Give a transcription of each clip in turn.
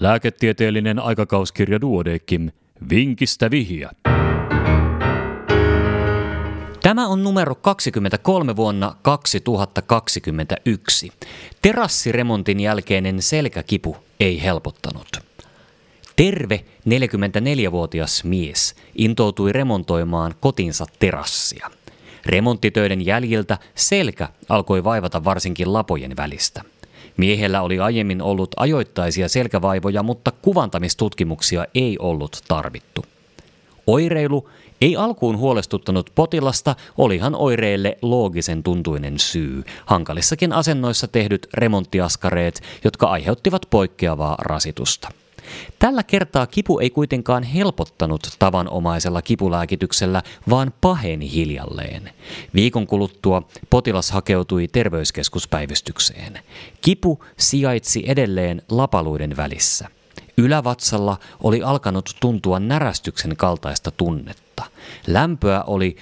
Lääketieteellinen aikakauskirja Duodekim. Vinkistä vihiä. Tämä on numero 23 vuonna 2021. Terassiremontin jälkeinen selkäkipu ei helpottanut. Terve 44-vuotias mies intoutui remontoimaan kotinsa terassia. Remonttitöiden jäljiltä selkä alkoi vaivata varsinkin lapojen välistä. Miehellä oli aiemmin ollut ajoittaisia selkävaivoja, mutta kuvantamistutkimuksia ei ollut tarvittu. Oireilu ei alkuun huolestuttanut potilasta, olihan oireille loogisen tuntuinen syy. Hankalissakin asennoissa tehdyt remonttiaskareet, jotka aiheuttivat poikkeavaa rasitusta. Tällä kertaa kipu ei kuitenkaan helpottanut tavanomaisella kipulääkityksellä, vaan paheni hiljalleen. Viikon kuluttua potilas hakeutui terveyskeskuspäivystykseen. Kipu sijaitsi edelleen lapaluiden välissä. Ylävatsalla oli alkanut tuntua närästyksen kaltaista tunnetta. Lämpöä oli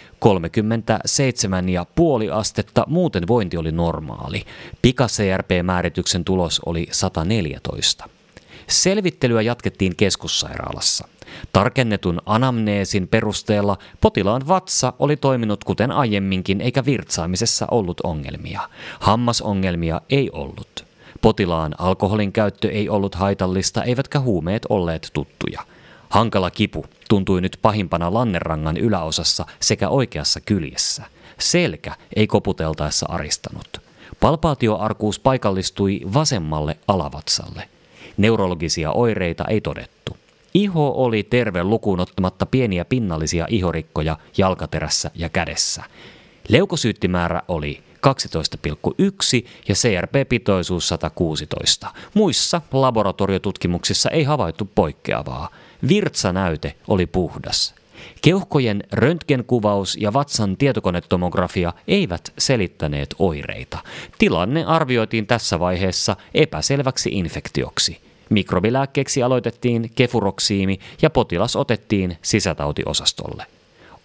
37,5 astetta, muuten vointi oli normaali. Pika-CRP-määrityksen tulos oli 114. Selvittelyä jatkettiin keskussairaalassa. Tarkennetun anamneesin perusteella potilaan vatsa oli toiminut kuten aiemminkin eikä virtsaamisessa ollut ongelmia. Hammasongelmia ei ollut. Potilaan alkoholin käyttö ei ollut haitallista eivätkä huumeet olleet tuttuja. Hankala kipu tuntui nyt pahimpana lannerangan yläosassa sekä oikeassa kyljessä. Selkä ei koputeltaessa aristanut. Palpaatioarkuus paikallistui vasemmalle alavatsalle – Neurologisia oireita ei todettu. Iho oli terve lukuun ottamatta pieniä pinnallisia ihorikkoja jalkaterässä ja kädessä. Leukosyyttimäärä oli 12,1 ja CRP-pitoisuus 116. Muissa laboratoriotutkimuksissa ei havaittu poikkeavaa. Virtsanäyte oli puhdas. Keuhkojen röntgenkuvaus ja vatsan tietokonetomografia eivät selittäneet oireita. Tilanne arvioitiin tässä vaiheessa epäselväksi infektioksi. Mikrobilääkkeeksi aloitettiin kefuroksiimi ja potilas otettiin sisätautiosastolle.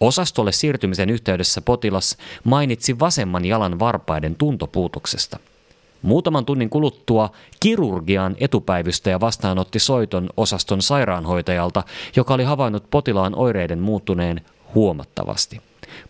Osastolle siirtymisen yhteydessä potilas mainitsi vasemman jalan varpaiden tuntopuutoksesta. Muutaman tunnin kuluttua kirurgian etupäivystäjä vastaanotti soiton osaston sairaanhoitajalta, joka oli havainnut potilaan oireiden muuttuneen huomattavasti.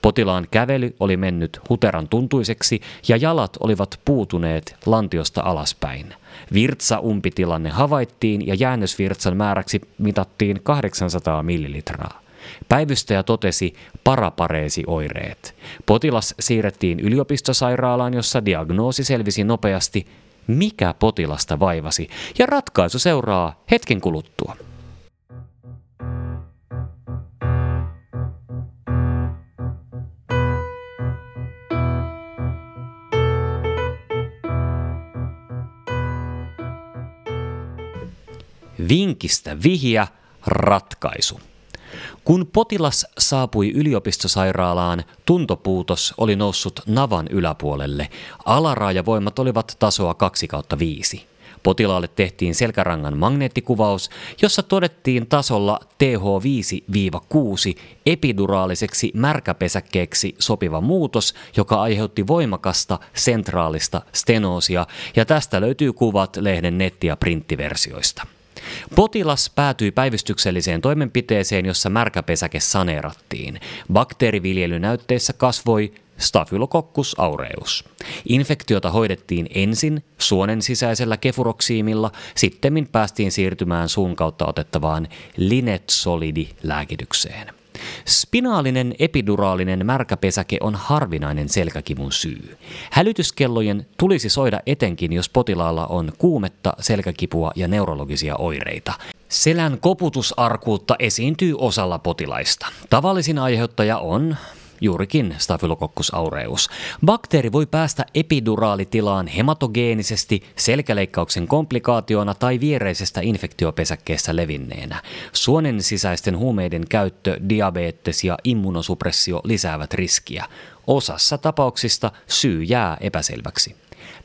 Potilaan kävely oli mennyt huteran tuntuiseksi ja jalat olivat puutuneet lantiosta alaspäin. Virtsa-umpitilanne havaittiin ja jäännösvirtsan määräksi mitattiin 800 millilitraa. Päivystäjä totesi parapareesioireet. Potilas siirrettiin yliopistosairaalaan, jossa diagnoosi selvisi nopeasti, mikä potilasta vaivasi, ja ratkaisu seuraa hetken kuluttua. Vinkistä vihja, ratkaisu. Kun potilas saapui yliopistosairaalaan, tuntopuutos oli noussut navan yläpuolelle. Alaraajavoimat olivat tasoa 2 kautta 5. Potilaalle tehtiin selkärangan magneettikuvaus, jossa todettiin tasolla TH5-6 epiduraaliseksi märkäpesäkkeeksi sopiva muutos, joka aiheutti voimakasta sentraalista stenoosia, ja tästä löytyy kuvat lehden netti- ja printtiversioista. Potilas päätyi päivystykselliseen toimenpiteeseen, jossa märkäpesäke saneerattiin. Bakteeriviljelynäytteissä kasvoi Staphylococcus aureus. Infektiota hoidettiin ensin suonen sisäisellä kefuroksiimilla, sittemmin päästiin siirtymään suun kautta otettavaan linetsolidi-lääkitykseen. Spinaalinen epiduraalinen märkäpesäke on harvinainen selkäkivun syy. Hälytyskellojen tulisi soida etenkin, jos potilaalla on kuumetta, selkäkipua ja neurologisia oireita. Selän koputusarkuutta esiintyy osalla potilaista. Tavallisin aiheuttaja on juurikin Staphylococcus aureus. Bakteeri voi päästä epiduraalitilaan hematogeenisesti selkäleikkauksen komplikaationa tai viereisestä infektiopesäkkeestä levinneenä. Suonen sisäisten huumeiden käyttö, diabetes ja immunosupressio lisäävät riskiä. Osassa tapauksista syy jää epäselväksi.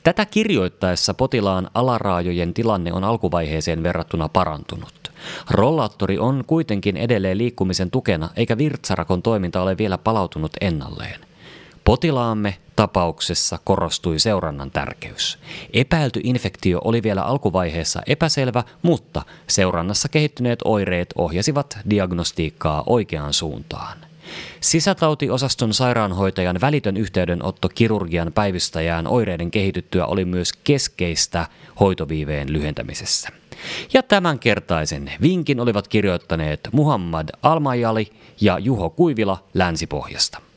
Tätä kirjoittaessa potilaan alaraajojen tilanne on alkuvaiheeseen verrattuna parantunut. Rollaattori on kuitenkin edelleen liikkumisen tukena, eikä virtsarakon toiminta ole vielä palautunut ennalleen. Potilaamme tapauksessa korostui seurannan tärkeys. Epäilty infektio oli vielä alkuvaiheessa epäselvä, mutta seurannassa kehittyneet oireet ohjasivat diagnostiikkaa oikeaan suuntaan. Sisätautiosaston sairaanhoitajan välitön yhteydenotto kirurgian päivystäjään oireiden kehityttyä oli myös keskeistä hoitoviiveen lyhentämisessä. Ja tämänkertaisen vinkin olivat kirjoittaneet Muhammad Almajali ja Juho Kuivila Länsipohjasta.